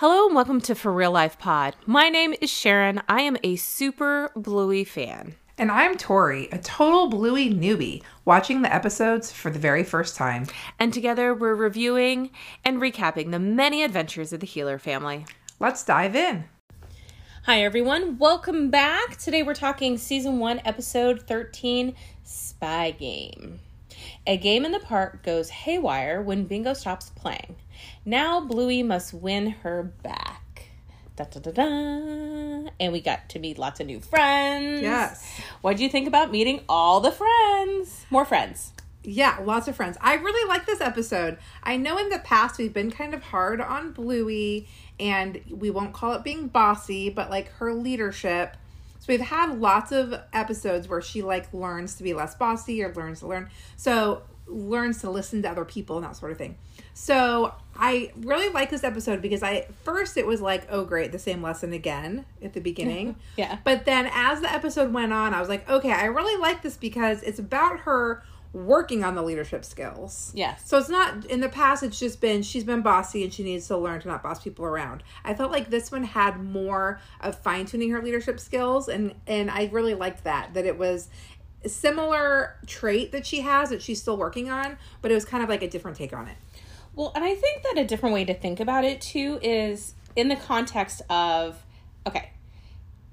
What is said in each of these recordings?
Hello and welcome to For Real Life Pod. My name is Sharon. I am a super Bluey fan. And I'm Tori, a total Bluey newbie, watching the episodes for the very first time. And together we're reviewing and recapping the many adventures of the Heeler family. Let's dive in. Hi, everyone. Welcome back. Today we're talking season one, episode 13 Spy Game. A game in the park goes haywire when Bingo stops playing. Now Bluey must win her back. Da, da, da, da. And we got to meet lots of new friends. Yes. What do you think about meeting all the friends? More friends. Yeah, lots of friends. I really like this episode. I know in the past we've been kind of hard on Bluey, and we won't call it being bossy, but like her leadership. We've had lots of episodes where she like learns to be less bossy or learns to learn. So learns to listen to other people and that sort of thing. So I really like this episode because I first it was like, oh great, the same lesson again at the beginning. Yeah. But then as the episode went on, I was like, okay, I really like this because it's about her working on the leadership skills. Yes. So it's not in the past it's just been she's been bossy and she needs to learn to not boss people around. I felt like this one had more of fine tuning her leadership skills and and I really liked that that it was a similar trait that she has that she's still working on, but it was kind of like a different take on it. Well, and I think that a different way to think about it too is in the context of okay,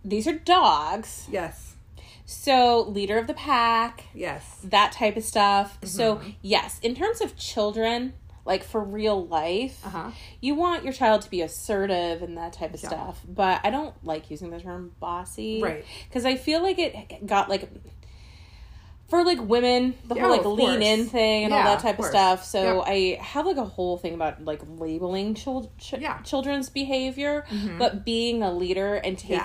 these are dogs. Yes. So, leader of the pack, Yes. that type of stuff. So, Mm-hmm. yes, in terms of children, like for real life, Uh-huh. you want your child to be assertive and that type of Yeah. stuff. But I don't like using the term bossy. Right. Because I feel like it got like. For like women, the Yeah, whole like lean course. in thing and all that type of course. stuff. So Yep. I have like a whole thing about like labeling chil- ch- Yeah. Mm-hmm. children's behavior, but being a leader and Yeah.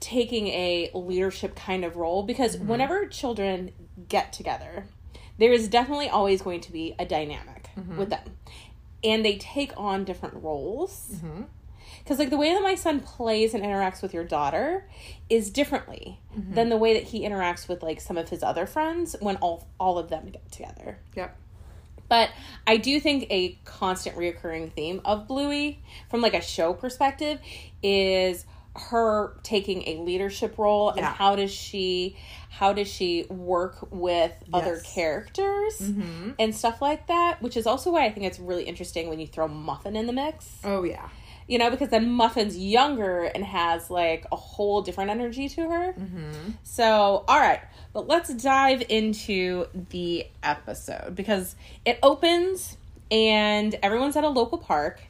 Taking a leadership kind of role because Mm-hmm. whenever children get together, there is definitely always going to be a dynamic Mm-hmm. with them. And they take on different roles. Mm-hmm. Because, like, the way that my son plays and interacts with your daughter is differently Mm-hmm. than the way that he interacts with, like, some of his other friends when all, all of them get together. Yep. But I do think a constant reoccurring theme of Bluey, from like a show perspective, is her taking a leadership role and how does she how does she work with other characters Mm-hmm. and stuff like that which is also why i think it's really interesting when you throw muffin in the mix Oh yeah. you know because then muffin's younger and has like a whole different energy to her Mm-hmm. so, all right, but let's dive into the episode because it opens and everyone's at a local park.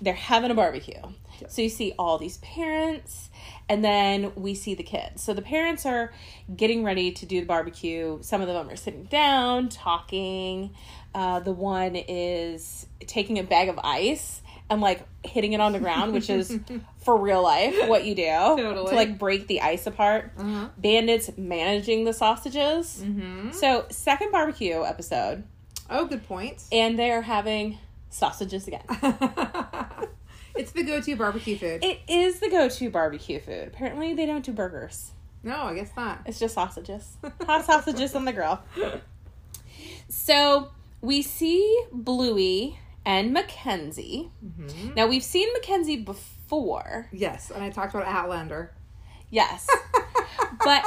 They're having a barbecue. So you see all these parents and then we see the kids. So the parents are getting ready to do the barbecue. Some of them are sitting down, talking. Uh, the one is taking a bag of ice and like hitting it on the ground, which is for real life what you do Totally. to like break the ice apart. Uh-huh. Bandits managing the sausages. Mm-hmm. So, second barbecue episode, Oh, good point. and they're having sausages again. it's the go-to barbecue food. It is the go to barbecue food. Apparently, they don't do burgers, no, I guess not. it's just sausages. Hot sausages on the grill. So, we see Bluey and Mackenzie. Mm-hmm. Now, we've seen Mackenzie before. Yes, and I talked about Outlander. Yes. but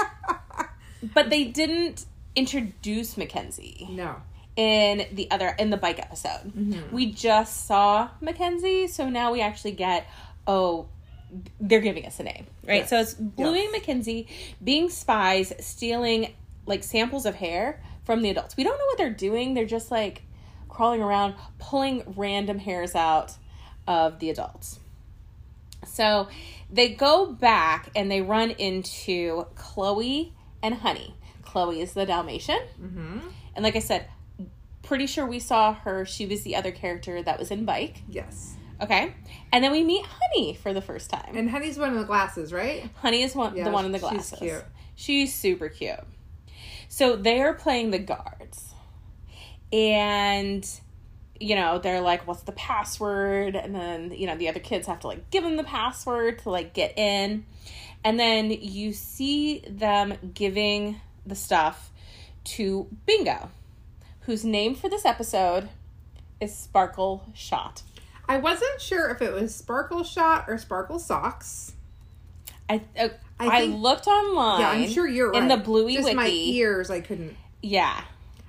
but they didn't introduce Mackenzie. No. In the other in the bike episode. We just saw Mackenzie, so now we actually get oh they're giving us a name, right? Yes. So it's Bluey Yes. and Mackenzie being spies, stealing like samples of hair from the adults. We don't know what they're doing. They're just like crawling around, pulling random hairs out of the adults. So they go back and they run into Chloe and Honey. Chloe is the Dalmatian. Mm-hmm. And like I said, pretty sure we saw her. She was the other character that was in Bike. Yes. Okay. And then we meet Honey for the first time. And Honey's one of the glasses, right? Honey is one, Yeah, the one in the glasses. she's cute. She's super cute. So they are playing the guards. And, you know, they're like, what's the password? And then, you know, the other kids have to like give them the password to like get in. And then you see them giving the stuff to Bingo, whose name for this episode is Sparkle Shot. I wasn't sure if it was Sparkle Shot or Sparkle Socks. I uh, I I, looked online. Yeah, I'm sure you're right. in the Bluey Just wiki. my ears, I couldn't. Yeah,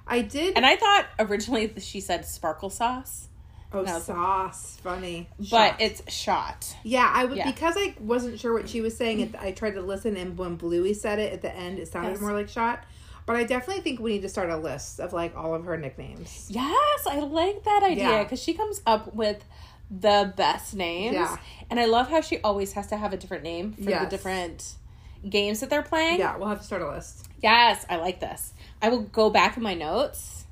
I did. and I thought originally she said sparkle sauce, oh, sauce, funny. but it's shot. yeah, I would Yeah. because I wasn't sure what she was saying. It, I tried to listen, and when Bluey said it at the end, it sounded Yes. more like shot. But I definitely think we need to start a list of like all of her nicknames. Yes, I like that idea Yeah. because she comes up with the best names. Yeah. And I love how she always has to have a different name for the different games that they're playing. Yeah, we'll have to start a list. Yes, I like this. I will go back in my notes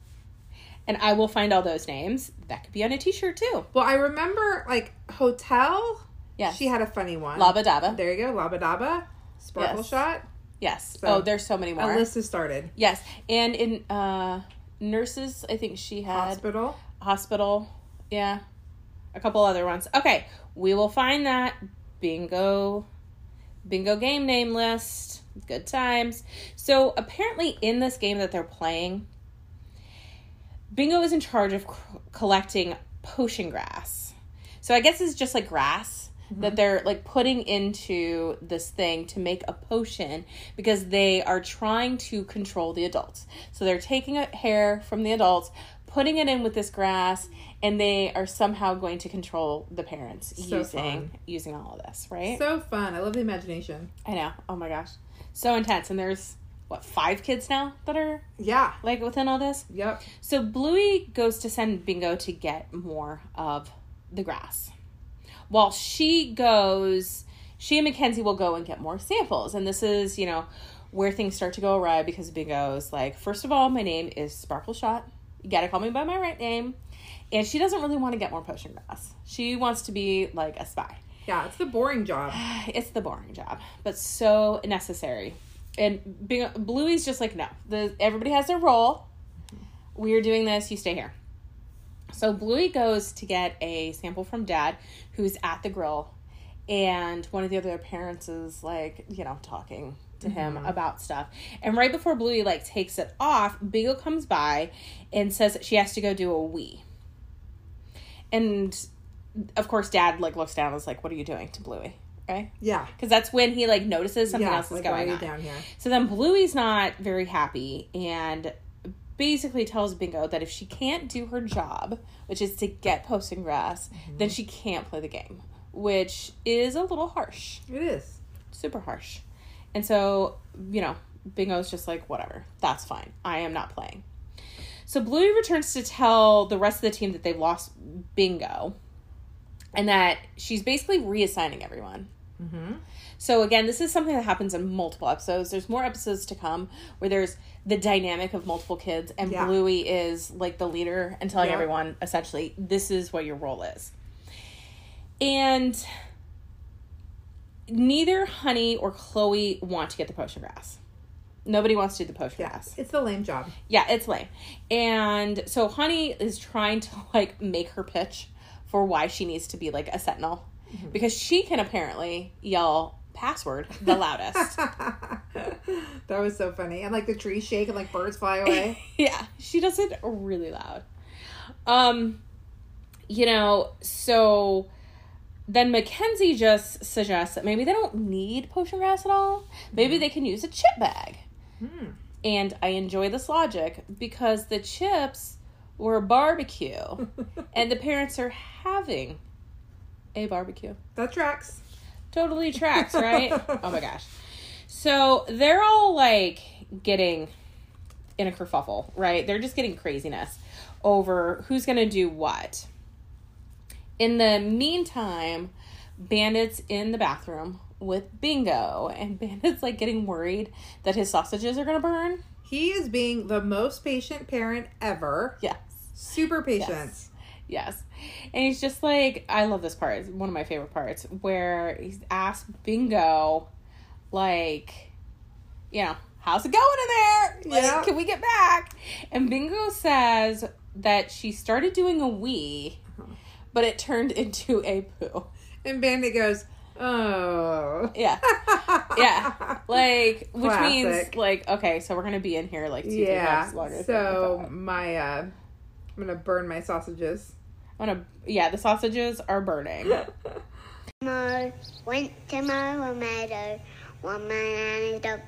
and I will find all those names. That could be on a t shirt too. Well, I remember like hotel. Yes. She had a funny one. Laba Daba. There you go, Labadaba, Sparkle Yes. Shot. Yes. So, oh, there's so many more. A list has started. Yes. And in uh nurses, I think she had Hospital. hospital. Yeah. A couple other ones. Okay. We will find that bingo bingo game name list. Good times. So apparently in this game that they're playing, Bingo is in charge of c- collecting potion grass. So I guess it's just like grass Mm-hmm. that they're like putting into this thing to make a potion because they are trying to control the adults. So they're taking a hair from the adults, putting it in with this grass, and they are somehow going to control the parents So using fun. using all of this, right? So fun. I love the imagination. I know. Oh my gosh. So intense. And there's what, five kids now that are Yeah. like within all this? Yep. So Bluey goes to send Bingo to get more of the grass. While she goes, she and Mackenzie will go and get more samples. And this is, you know, where things start to go awry because Bingo's like, first of all, my name is Sparkle Shot. You gotta call me by my right name. And she doesn't really want to get more potion grass. She wants to be like a spy. Yeah, it's the boring job. It's the boring job, but so necessary. And being Bluey's just like no. The everybody has their role. We're doing this. You stay here. So Bluey goes to get a sample from Dad, who's at the grill, and one of the other parents is like, you know, talking to him mm-hmm. about stuff. And right before Bluey like takes it off, Bingo comes by and says that she has to go do a wee. And of course, Dad like looks down and is like, "What are you doing to Bluey?" Right? Yeah. because that's when he like notices something yeah. else is like, going on. down here? So then Bluey's not very happy and basically tells Bingo that if she can't do her job, which is to get potion grass, Mm-hmm. then she can't play the game, which is a little harsh, It is. super harsh. And so, you know, Bingo's just like, whatever, that's fine. I am not playing. So Bluey returns to tell the rest of the team that they've lost Bingo and that she's basically reassigning everyone. Mm-hmm. So again, this is something that happens in multiple episodes. There's more episodes to come where there's the dynamic of multiple kids, and Yeah. Bluey is like the leader and telling Yeah. everyone essentially this is what your role is. And neither Honey or Chloe want to get the potion grass. Nobody wants to do the potion Yeah. grass. It's the lame job. Yeah, it's lame. And so Honey is trying to like make her pitch for why she needs to be like a sentinel Mm-hmm. because she can apparently yell password the loudest. that was so funny. And like the trees shake and like birds fly away. yeah, she does it really loud. Um you know, so then Mackenzie just suggests that maybe they don't need potion grass at all. Maybe they can use a chip bag. Hmm. And I enjoy this logic because the chips were barbecue and the parents are having a barbecue. That tracks. Totally tracks, right? oh my gosh. So they're all like getting in a kerfuffle, right? They're just getting craziness over who's going to do what. In the meantime, Bandit's in the bathroom with Bingo, and Bandit's like getting worried that his sausages are going to burn. He is being the most patient parent ever. Yes. Super patient. Yes. Yes. And he's just like, I love this part. It's one of my favorite parts where he's asked Bingo, like, you know, how's it going in there? Like, Yeah. Can we get back? And Bingo says that she started doing a wee, but it turned into a poo. And Bandit goes, Oh. Yeah. Yeah. Like, which means, like, okay, so we're going to be in here like two, three Yeah. months longer. So my uh I'm gonna burn my sausages. I want to. Yeah, the sausages are burning. Mo went to my meadow. One man and his dog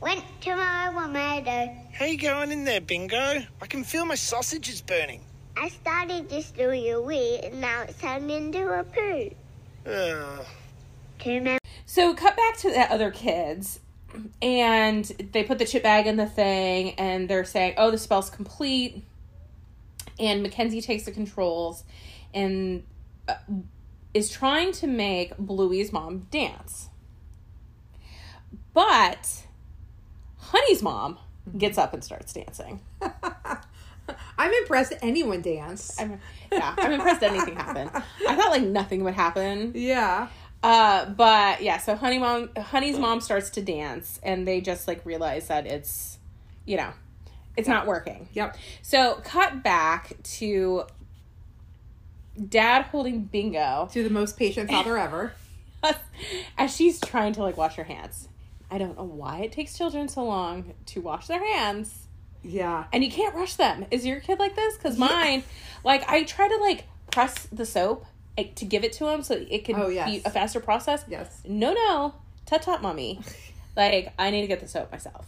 went to my meadow. How you going in there, Bingo? I can feel my sausages burning. I started just doing a wee, and now it's turned into a poo. Ugh. Two men So cut back to the other kids, and they put the chip bag in the thing, and they're saying, "Oh, the spell's complete." And Mackenzie takes the controls, and uh, is trying to make Bluey's mom dance, but Honey's mom gets up and starts dancing. I'm impressed anyone dance. I'm, yeah, I'm impressed anything happened. I thought like nothing would happen. yeah. Uh, but yeah, so Honey Mom, Honey's mom starts to dance, and they just like realize that it's, you know, it's not working. Yep. So cut back to Dad holding Bingo To the most patient father ever. as she's trying to like wash her hands. I don't know why it takes children so long to wash their hands, Yeah. and you can't rush them. Is your kid like this? Because mine, like, I try to like press the soap like, to give it to him so it can Oh, yes. be a faster process. Yes. No, no, tut tut, mommy. like, I need to get the soap myself.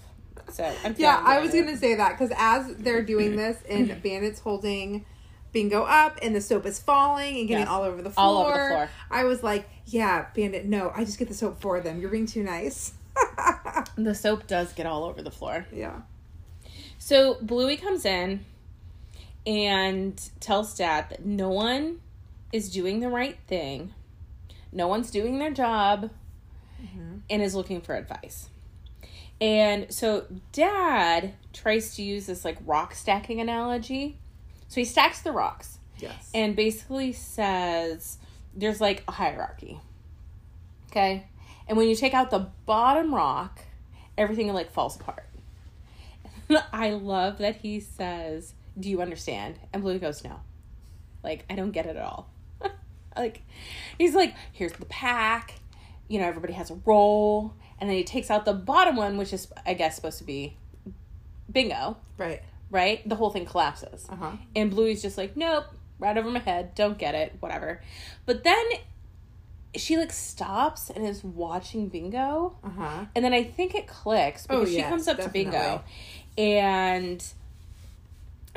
So I'm Yeah, I was gonna say that because as they're doing this and Bandit's holding Bingo up and the soap is falling and getting Yes. all over the floor. All over the floor. I was like, yeah, Bandit, no, I just get the soap for them. You're being too nice. the soap does get all over the floor. yeah. So Bluey comes in and tells Dad that no one is doing the right thing, no one's doing their job, mm-hmm. and is looking for advice. And so Dad tries to use this like rock stacking analogy. So he stacks the rocks Yes. and basically says there's like a hierarchy. Okay? And when you take out the bottom rock, everything like falls apart. I love that he says, "Do you understand?" And Bluey goes, "No." Like, I don't get it at all. like he's like, "Here's the pack. You know, everybody has a role." And then he takes out the bottom one, which is I guess supposed to be bingo, right. right? The whole thing collapses. Uh huh. And Bluey's just like, nope, right over my head, don't get it, whatever. But then she like stops and is watching Bingo. Uh huh. And then I think it clicks because Oh, she yes, comes up definitely. to Bingo and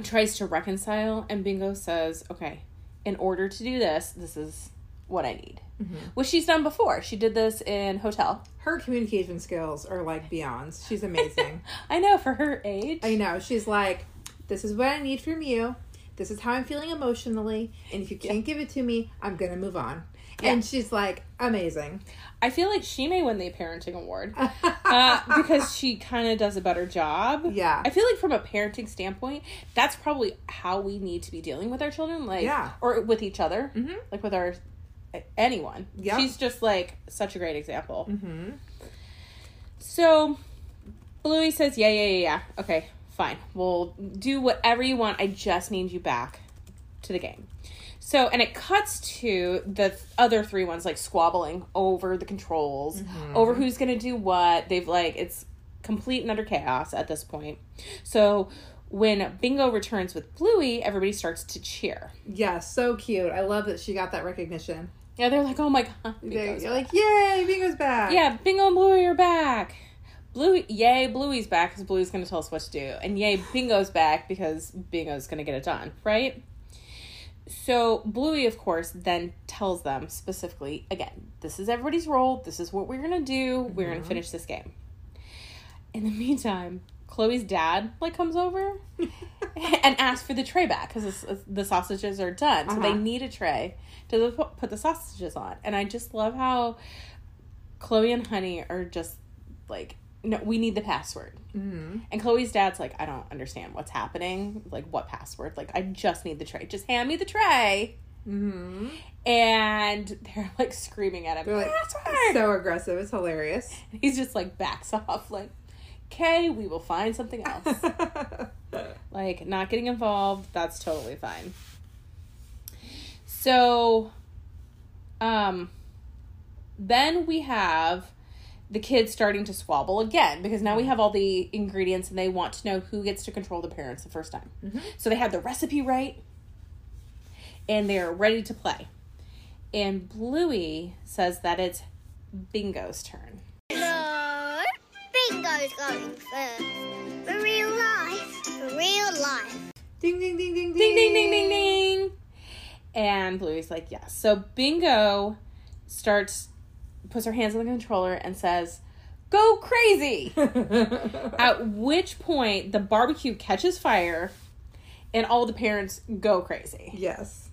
tries to reconcile. And Bingo says, okay, in order to do this, this is what I need. Mm-hmm. Which she's done before. She did this in Hotel. Her communication skills are like beyond. She's amazing. I know for her age. I know. She's like, this is what I need from you. This is how I'm feeling emotionally. And if you can't give it to me, I'm going to move on. And she's like, amazing. I feel like she may win the parenting award uh, because she kind of does a better job. Yeah. I feel like from a parenting standpoint, that's probably how we need to be dealing with our children, like, Yeah. or with each other, Mhm. like with our anyone. Yeah. she's just like such a great example. hmm So, Bluey says, "Yeah, yeah, yeah, yeah. Okay, fine. We'll do whatever you want. I just need you back to the game." So, and it cuts to the other three ones like squabbling over the controls, over who's going to do what. They've like it's complete and utter chaos at this point. So, when Bingo returns with Bluey, everybody starts to cheer. Yeah, so cute. I love that she got that recognition. Yeah, they're like, "Oh my god!" They're, Bingo's you're like, yay, Bingo's back. Yeah, Bingo and Bluey are back. Bluey, yay, Bluey's back because Bluey's going to tell us what to do. And yay, Bingo's back because Bingo's going to get it done, right? So Bluey, of course, then tells them specifically again, this is everybody's role. This is what we're going to do. We're going to mm-hmm. finish this game. In the meantime, Chloe's dad like comes over and ask for the tray back because the sausages are done. So they Uh-huh. need a tray to put the sausages on. And I just love how Chloe and Honey are just like, no, we need the password. hmm And Chloe's dad's like, I don't understand what's happening. Like, what password? Like, I just need the tray. Just hand me the tray. hmm And they're like screaming at him. They're like Password! so aggressive. It's hilarious. He's just like backs off, like, okay, we will find something else. like, not getting involved, that's totally fine. So, um, then we have the kids starting to squabble again because now we have all the ingredients and they want to know who gets to control the parents the first time. So they had the recipe right. and they're ready to play. And Bluey says that it's Bingo's turn. No, Bingo's going first. For real life. For real life. Ding ding ding ding Ding ding ding ding ding. And Bluey's like, yes. So Bingo starts puts her hands on the controller and says, Go crazy. At which point the barbecue catches fire and all the parents go crazy. yes.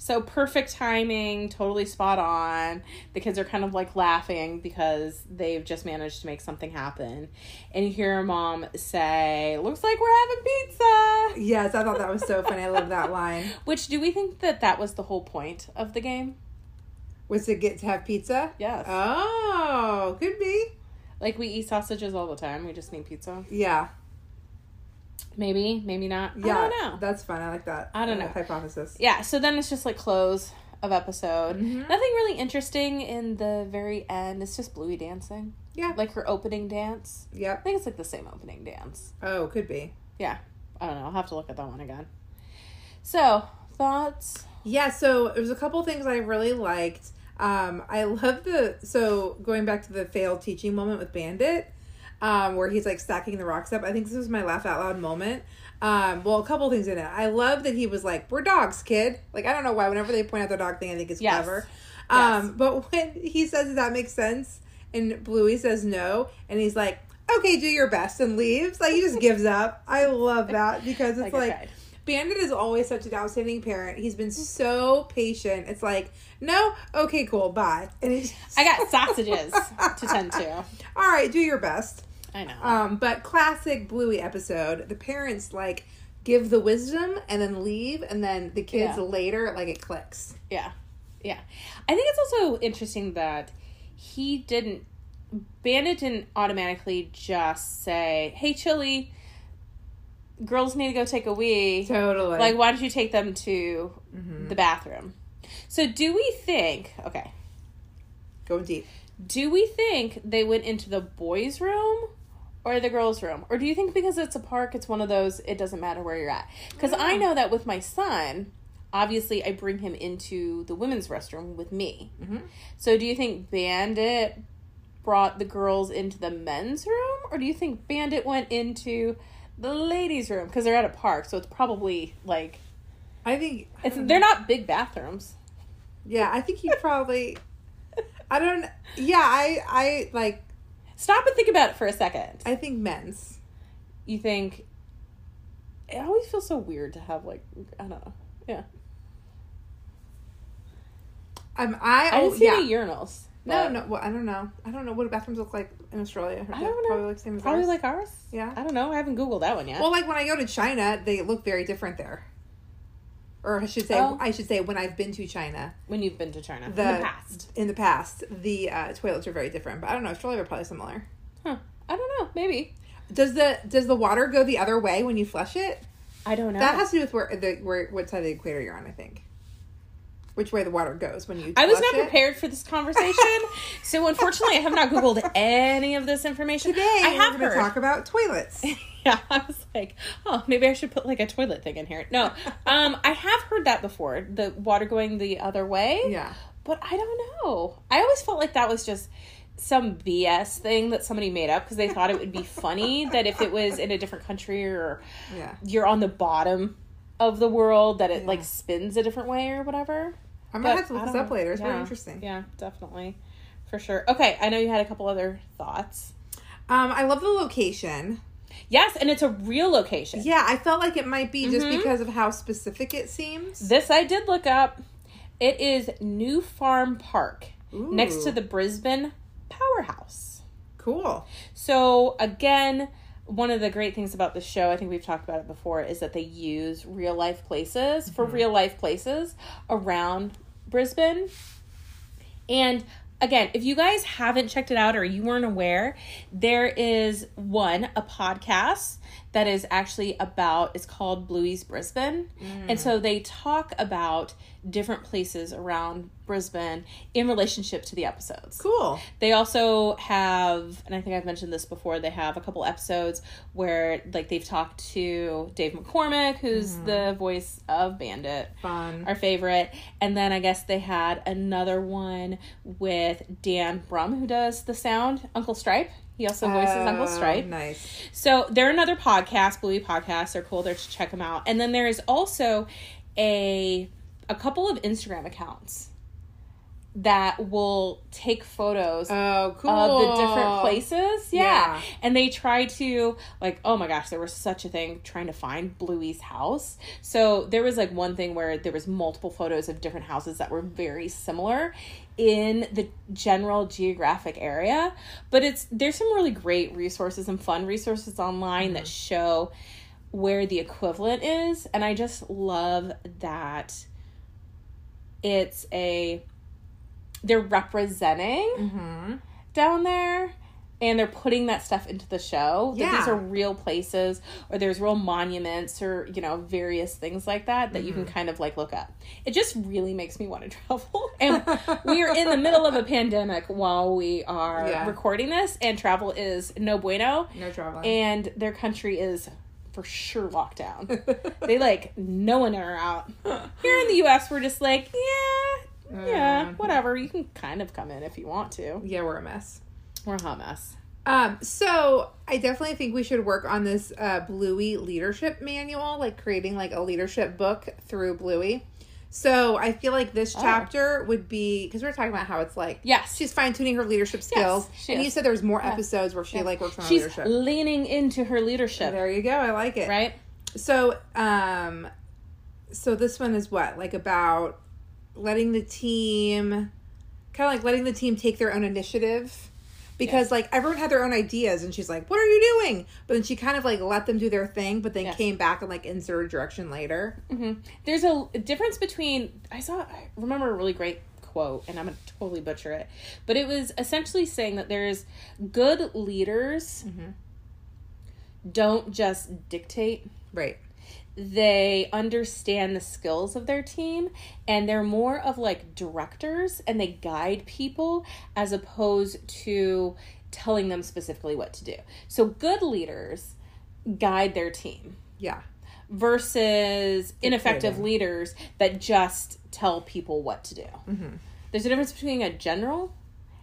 So perfect timing, totally spot on. The kids are kind of like laughing because they've just managed to make something happen. And you hear mom say, Looks like we're having pizza. Yes, I thought that was so funny. I love that line. Which do we think that that was the whole point of the game? Was to get to have pizza? Yes. Oh, could be. Like we eat sausages all the time. We just need pizza. Yeah. Maybe, maybe not. Yeah. I don't know. That's fun. I like that. I don't know. Hypothesis. yeah, so then it's just like close of episode. Mm-hmm. Nothing really interesting in the very end. It's just Bluey dancing. Yeah. Like her opening dance. Yeah. I think it's like the same opening dance. Oh, could be. Yeah. I don't know. I'll have to look at that one again. So, thoughts? Yeah, so there's a couple things I really liked. Um, I love the so going back to the failed teaching moment with Bandit, um, where he's like stacking the rocks up. I think this was my laugh out loud moment. Um, well, a couple things in it. I love that he was like, "We're dogs, kid." Like I don't know why. Whenever they point out the dog thing, I think it's Yes. clever. Yes. Um, but when he says that makes sense, and Bluey says no, and he's like, "Okay, do your best," and leaves. Like he just gives up. I love that because it's Like like. Bandit is always such an outstanding parent. He's been so patient. It's like, no, okay, cool, bye. And he's I got sausages to tend to. all right, do your best. I know. Um, but classic Bluey episode. The parents like give the wisdom and then leave, and then the kids Yeah. later like it clicks. Yeah. Yeah. I think it's also interesting that he didn't Bandit didn't automatically just say, Hey Chili, girls need to go take a wee. Totally. Like why don't you take them to Mm-hmm. the bathroom? So do we think okay. going deep. Do we think they went into the boys' room or the girls' room? Or do you think because it's a park, it's one of those, it doesn't matter where you're at? Because I know that with my son, obviously I bring him into the women's restroom with me. Mm-hmm. So do you think Bandit brought the girls into the men's room? Or do you think Bandit went into the ladies' room? Because they're at a park, so it's probably like, I think it's hmm. they're not big bathrooms. yeah, I think he probably. I don't. Yeah, I I like. Stop and think about it for a second. I think men's. you think it always feels so weird to have like I don't know. Yeah. Um, I I oh didn't see yeah. any urinals. No, no. Well, I don't know. I don't know what bathrooms look like in Australia. I don't know. Probably like same as Probably ours. like ours. Yeah. I don't know. I haven't googled that one yet. Well, like when I go to China, they look very different there. Or I should say, Oh. I should say, when I've been to China when you've been to China the- in the past. in the past, the uh, toilets are very different. But I don't know. Australia are probably similar. Huh. I don't know. Maybe. Does the does the water go the other way when you flush it? I don't know. That has to do with where the where what side of the equator you're on. I think. Which way the water goes when you? I was not it. prepared for this conversation, so unfortunately, I have not googled any of this information. Today I have we're going heard. to talk about toilets. yeah, I was like, oh, maybe I should put like a toilet thing in here. No, um, I have heard that before. The water going the other way. yeah. But I don't know. I always felt like that was just some BS thing that somebody made up because they thought it would be funny that if it was in a different country or Yeah. you're on the bottom of the world that it Yeah. like spins a different way or whatever. I'm gonna But have to look this up know. later. It's very interesting. Yeah, definitely. For sure. Okay, I know you had a couple other thoughts. Um, I love the location. Yes, and it's a real location. Yeah, I felt like it might be just Mhm. because of how specific it seems. This I did look up. It is New Farm Park next to the Brisbane Powerhouse. Cool. So again, one of the great things about the show, I think we've talked about it before, is that they use real life places for mm-hmm. real life places around Brisbane. And again, if you guys haven't checked it out or you weren't aware, there is one, a podcast that is actually about it's called Bluey's Brisbane. And mm. so they talk about different places around Brisbane in relationship to the episodes. Cool. They also have, and I think I've mentioned this before, they have a couple episodes where like they've talked to Dave McCormack, who's mm-hmm. the voice of Bandit Fun. our favorite. And then I guess they had another one with Dan Brumm, who does the sound, Uncle Stripe. He also voices Uncle Oh, Stripe. Nice. So they're another podcast, Bluey Podcasts. They're cool. There to check them out. And then there is also a a couple of Instagram accounts that will take photos Oh, cool. of the different places. Yeah. Yeah. And they try to like, oh my gosh, there was such a thing trying to find Bluey's house. So there was like one thing where there was multiple photos of different houses that were very similar in the general geographic area. But it's there's some really great resources and fun resources online that mm-hmm. show where the equivalent is. And I just love that it's a they're representing Mm-hmm. down there and they're putting that stuff into the show that these are real places or there's real monuments or you know various things like that that you Mm-hmm. can kind of like look up it just really makes me want to travel and we are in the middle of a pandemic while we are Yeah. recording this and travel is no bueno No traveling. and their country is for sure locked down they like no one are out here in the us we're just like yeah yeah Uh, whatever you can kind of come in if you want to yeah, we're a mess. we're a hot mess Um, so I definitely think we should work on this uh, Bluey leadership manual, like creating like a leadership book through Bluey. So I feel like this chapter would be because we are talking about how it's like Yes. she's fine tuning her leadership skills, she and you said there was more episodes where she like works on She's leadership. leaning into her leadership, There you go. I like it. right? So, um, so this one is what like about letting the team, kind of like letting the team take their own initiative, because like everyone had their own ideas, and she's like, "What are you doing?" But then she kind of like let them do their thing, but then Yes. came back and like inserted direction later. Mm-hmm. There's a, a difference between I saw I remember a really great quote and I'm to totally butcher it. But it was essentially saying that there's good leaders mm-hmm. don't just dictate Right. They understand the skills of their team and they're more of like directors and they guide people as opposed to telling them specifically what to do. So good leaders guide their team Yeah. versus ineffective leaders that just tell people what to do. Mm-hmm. There's a difference between a general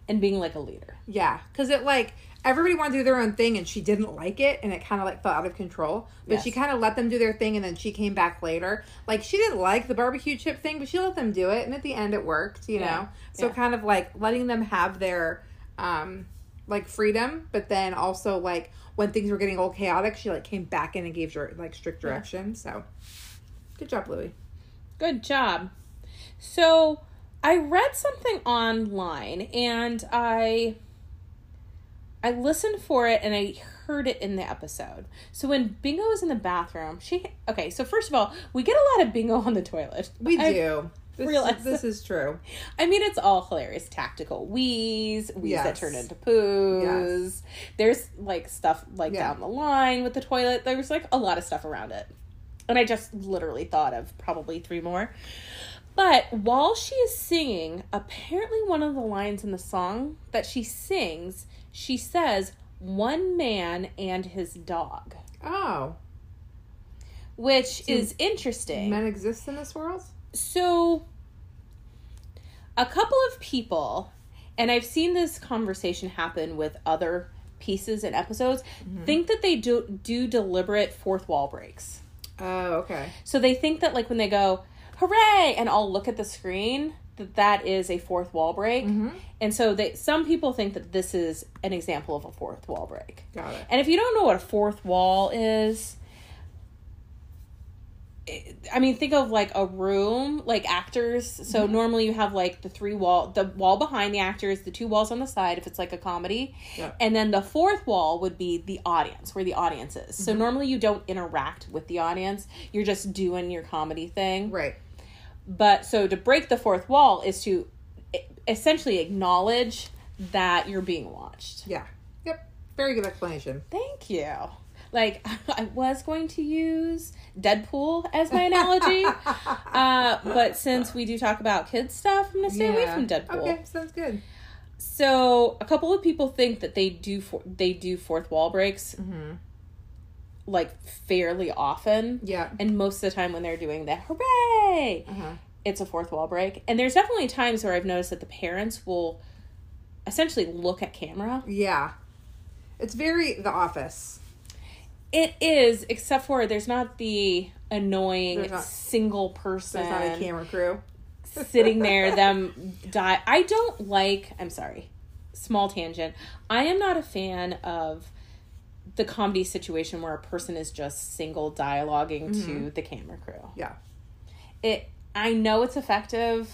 and being like a leader. Yeah, because it like everybody wanted to do their own thing, and she didn't like it, and it kind of like fell out of control. But she kind of let them do their thing, and then she came back later. Like she didn't like the barbecue chip thing, but she let them do it, and at the end it worked. You Yeah. know, so Yeah. kind of like letting them have their um like freedom, but then also like when things were getting all chaotic, she like came back in and gave her like strict direction. So good job, Louie. Good job. So I read something online and I I listened for it and I heard it in the episode. So when Bingo is in the bathroom, she okay, so first of all, we get a lot of Bingo on the toilet. We I- do. This, realize this is true. I mean, it's all hilarious. Tactical wheeze, wheeze that Yes. turn into poos. Yes. There's like stuff like Yeah. down the line with the toilet. There's like a lot of stuff around it. And I just literally thought of probably three more. But while she is singing, apparently one of the lines in the song that she sings, she says, one man and his dog, Oh, which is interesting. men exist in this world. So, a couple of people, and I've seen this conversation happen with other pieces and episodes, mm-hmm. think that they do do deliberate fourth wall breaks. Oh, okay. So they think that like when they go hooray and i'll look at the screen that that is a fourth wall break. Mm-hmm. And so they some people think that this is an example of a fourth wall break. Got it. And if you don't know what a fourth wall is, I mean, think of like a room, like actors. So mm-hmm. normally you have like the three wall, the wall behind the actors, the two walls on the side if it's like a comedy, Yep. and then the fourth wall would be the audience, where the audience is. So mm-hmm. normally you don't interact with the audience; you're just doing your comedy thing. Right. But so to break the fourth wall is to essentially acknowledge that you're being watched. Yeah. Yep. Very good explanation. Thank you. like I was going to use Deadpool as my analogy, uh, but since we do talk about kids stuff, I'm gonna stay away from Deadpool. Okay, sounds good. So a couple of people think that they do for, they do fourth wall breaks, like fairly often. Yeah. And most of the time when they're doing the hooray, Uh-huh. it's a fourth wall break. And there's definitely times where I've noticed that the parents will essentially look at camera. Yeah. It's very The Office. It is, except for there's not the annoying not- single person There's not a camera crew. sitting there them die i don't like i'm sorry small tangent i am not a fan of the comedy situation where a person is just single dialoguing Mm-hmm. to the camera crew Yeah. it i know it's effective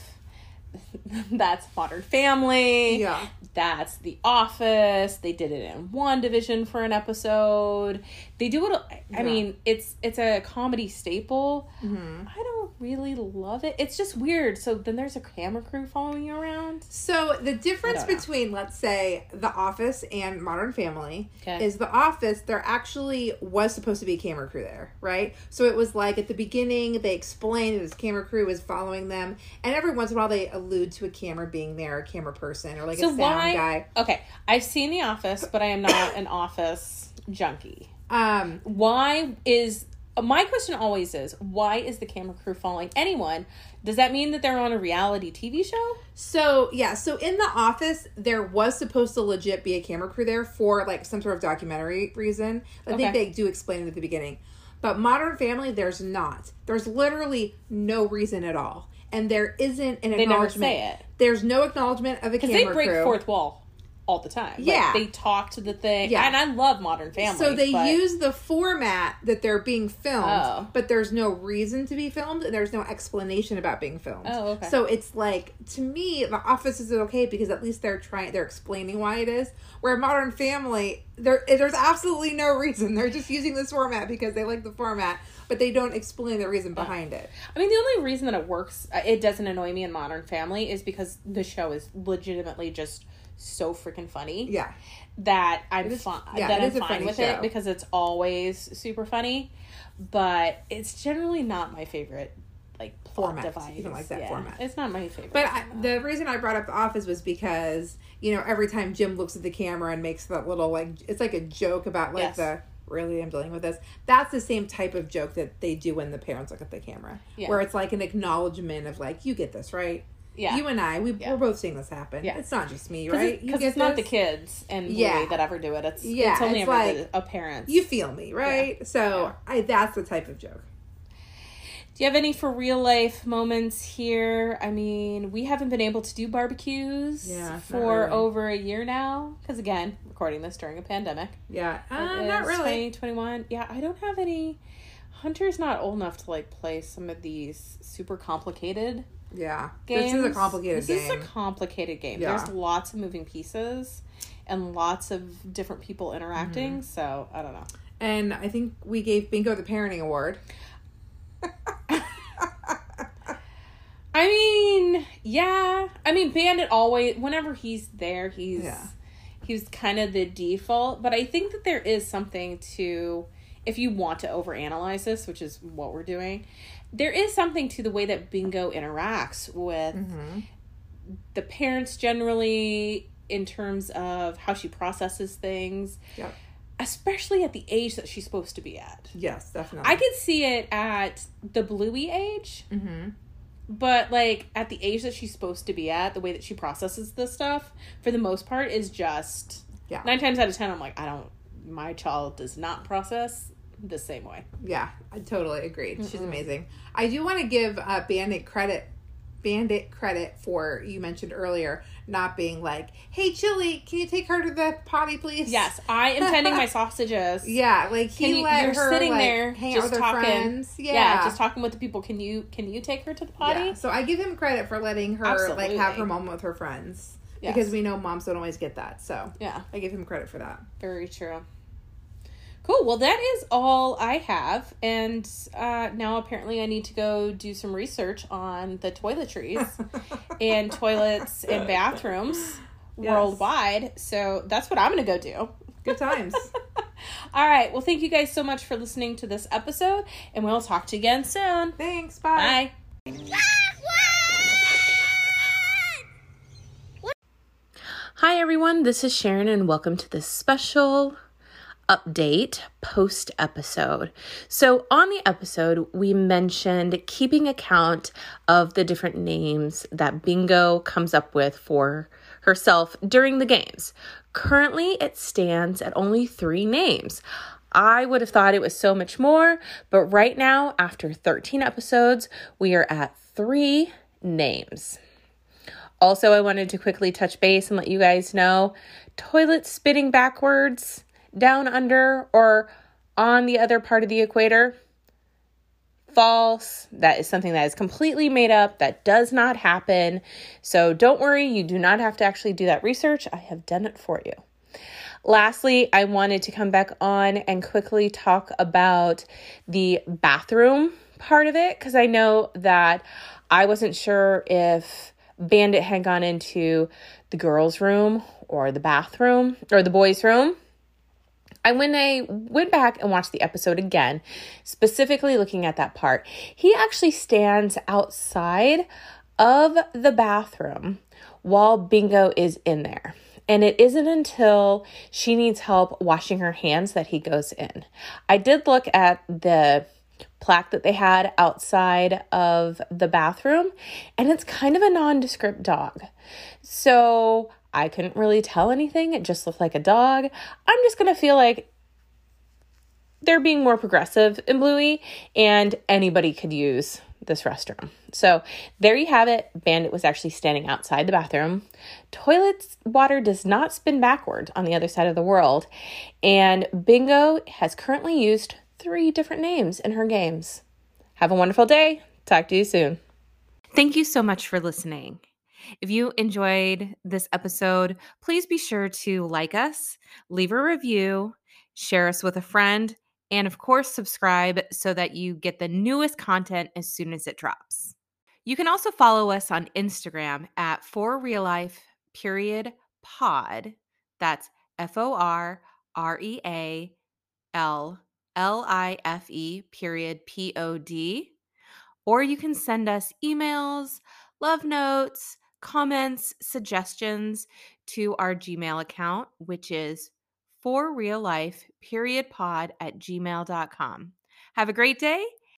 that's modern family Yeah. that's the office they did it in one division for an episode they do it i Yeah. mean it's it's a comedy staple Mm-hmm. i don't really love it it's just weird so then there's a camera crew following you around So the difference between, let's say, The Office and Modern Family Okay. is The Office. There actually was supposed to be a camera crew there, right? So it was like at the beginning they explained that this camera crew was following them, and every once in a while they allude to a camera being there, a camera person, or like a sound why guy. okay i've seen the office but i am not an office junkie Um, why is my question always is why is the camera crew following anyone does that mean that they're on a reality tv show So yeah, so in the office there was supposed to legit be a camera crew there for like some sort of documentary reason. I think they do explain it at the beginning. But Modern Family, there's not. There's literally no reason at all, and there isn't an They never acknowledgement. say it. There's no acknowledgement of a because camera they break crew. fourth wall all the time Like, Yeah. they talk to the thing Yeah. and i love modern family so they but- use the format that they're being filmed, Oh. but there's no reason to be filmed and there's no explanation about being filmed. Oh, okay. So it's like to me, The Office is okay because at least they're trying, they're explaining why it is. Where Modern Family, there there's absolutely no reason. They're just using this format because they like the format, but they don't explain the reason behind it. I mean, the only reason that it works, uh, it doesn't annoy me in Modern Family, is because the show is legitimately just so freaking funny. Yeah, That I'm is- fine. yeah, that I'm fine with show. it because it's always super funny. But it's generally not my favorite, like plot Format. device. You don't like that format. It's not my favorite. but I, the reason I brought up The Office was because you know every time Jim looks at the camera and makes that little like it's like a joke about like Yes. the really I'm dealing with this. That's the same type of joke that they do when the parents look at the camera, Yeah. where it's like an acknowledgement of like you get this right. Yeah, You and I, we, Yeah. we're both seeing this happen. Yeah. It's not just me, right? You get it's not the kids and Yeah. that ever do it. It's Yeah, it's only it's ever like, the a parent. You feel me, right? So I that's the type of joke. Do you have any for real life moments here? I mean, we haven't been able to do barbecues Yeah, for really. over a year now. Because again, recording this during a pandemic. Yeah, uh, not really. 2021. Yeah, I don't have any. Hunter's not old enough to like play some of these super complicated Yeah, games. this is a complicated This game. is a complicated game. Yeah. There's lots of moving pieces and lots of different people interacting. Mm-hmm. So I don't know. and I think we gave Bingo the parenting award. I mean, yeah. I mean, Bandit always, whenever he's there, he's Yeah. he's kind of the default. But I think that there is something to, if you want to overanalyze this, which is what we're doing, there is something to the way that Bingo interacts with the parents generally in terms of how she processes things, Yep. especially at the age that she's supposed to be at. Yes, definitely. I could see it at the Bluey age. Mm-hmm. But like at the age that she's supposed to be at, the way that she processes this stuff, for the most part, is just Yeah. nine times out of ten. I'm like, I don't. My child does not process the same way. Yeah, I totally agreed. She's amazing. I do want to give uh, Bandit credit. Bandit credit for you mentioned earlier not being like, "Hey, Chili, can you take her to the potty, please?" Yes, I am tending my sausages. Yeah, like he Can you, let you're her sitting like, there hang just out with talking. friends. Yeah. just talking with the people. Can you can you take her to the potty? Yeah, so I give him credit for letting her like have her moment with her friends Yes. because we know moms don't always get that. So Yeah, I give him credit for that. very true. Cool. Well, that is all I have, and uh, now apparently I need to go do some research on the toiletries and toilets and bathrooms Yes. worldwide. So that's what I'm going to go do. Good times. All right. Well, thank you guys so much for listening to this episode, and we'll talk to you again soon. Thanks. Bye. Bye. Hi, everyone. This is Sharon, and welcome to this special update post episode. So, on the episode, we mentioned keeping account of the different names that Bingo comes up with for herself during the games. Currently, it stands at only three names. I would have thought it was so much more, but right now, after 13 episodes, we are at three names. Also, I wanted to quickly touch base and let you guys know toilet spitting backwards, down under, or on the other part of the equator. False. That is something that is completely made up. That does not happen. So don't worry, you do not have to actually do that research. I have done it for you. Lastly, I wanted to come back on and quickly talk about the bathroom part of it because I know that I wasn't sure if Bandit had gone into the girls' room or the bathroom or the boys' room. And when I went back and watched the episode again, specifically looking at that part, he actually stands outside of the bathroom while Bingo is in there. And it isn't until she needs help washing her hands that he goes in. I did look at the plaque that they had outside of the bathroom, and it's kind of a nondescript dog. So I couldn't really tell anything. It just looked like a dog. I'm just going to feel like they're being more progressive in Bluey, and anybody could use this restroom. So there you have it. Bandit was actually standing outside the bathroom. Toilet water does not spin backward on the other side of the world. And Bingo has currently used three different names in her games. Have a wonderful day. Talk to you soon. Thank you so much for listening. If you enjoyed this episode, please be sure to like us, leave a review, share us with a friend, and of course, subscribe so that you get the newest content as soon as it drops. You can also follow us on Instagram at for real life period pod. That's F O R R E A L L I F E period P O D. Or you can send us emails, love notes, comments, suggestions to our Gmail account, which is for real life period pod at gmail.com. Have a great day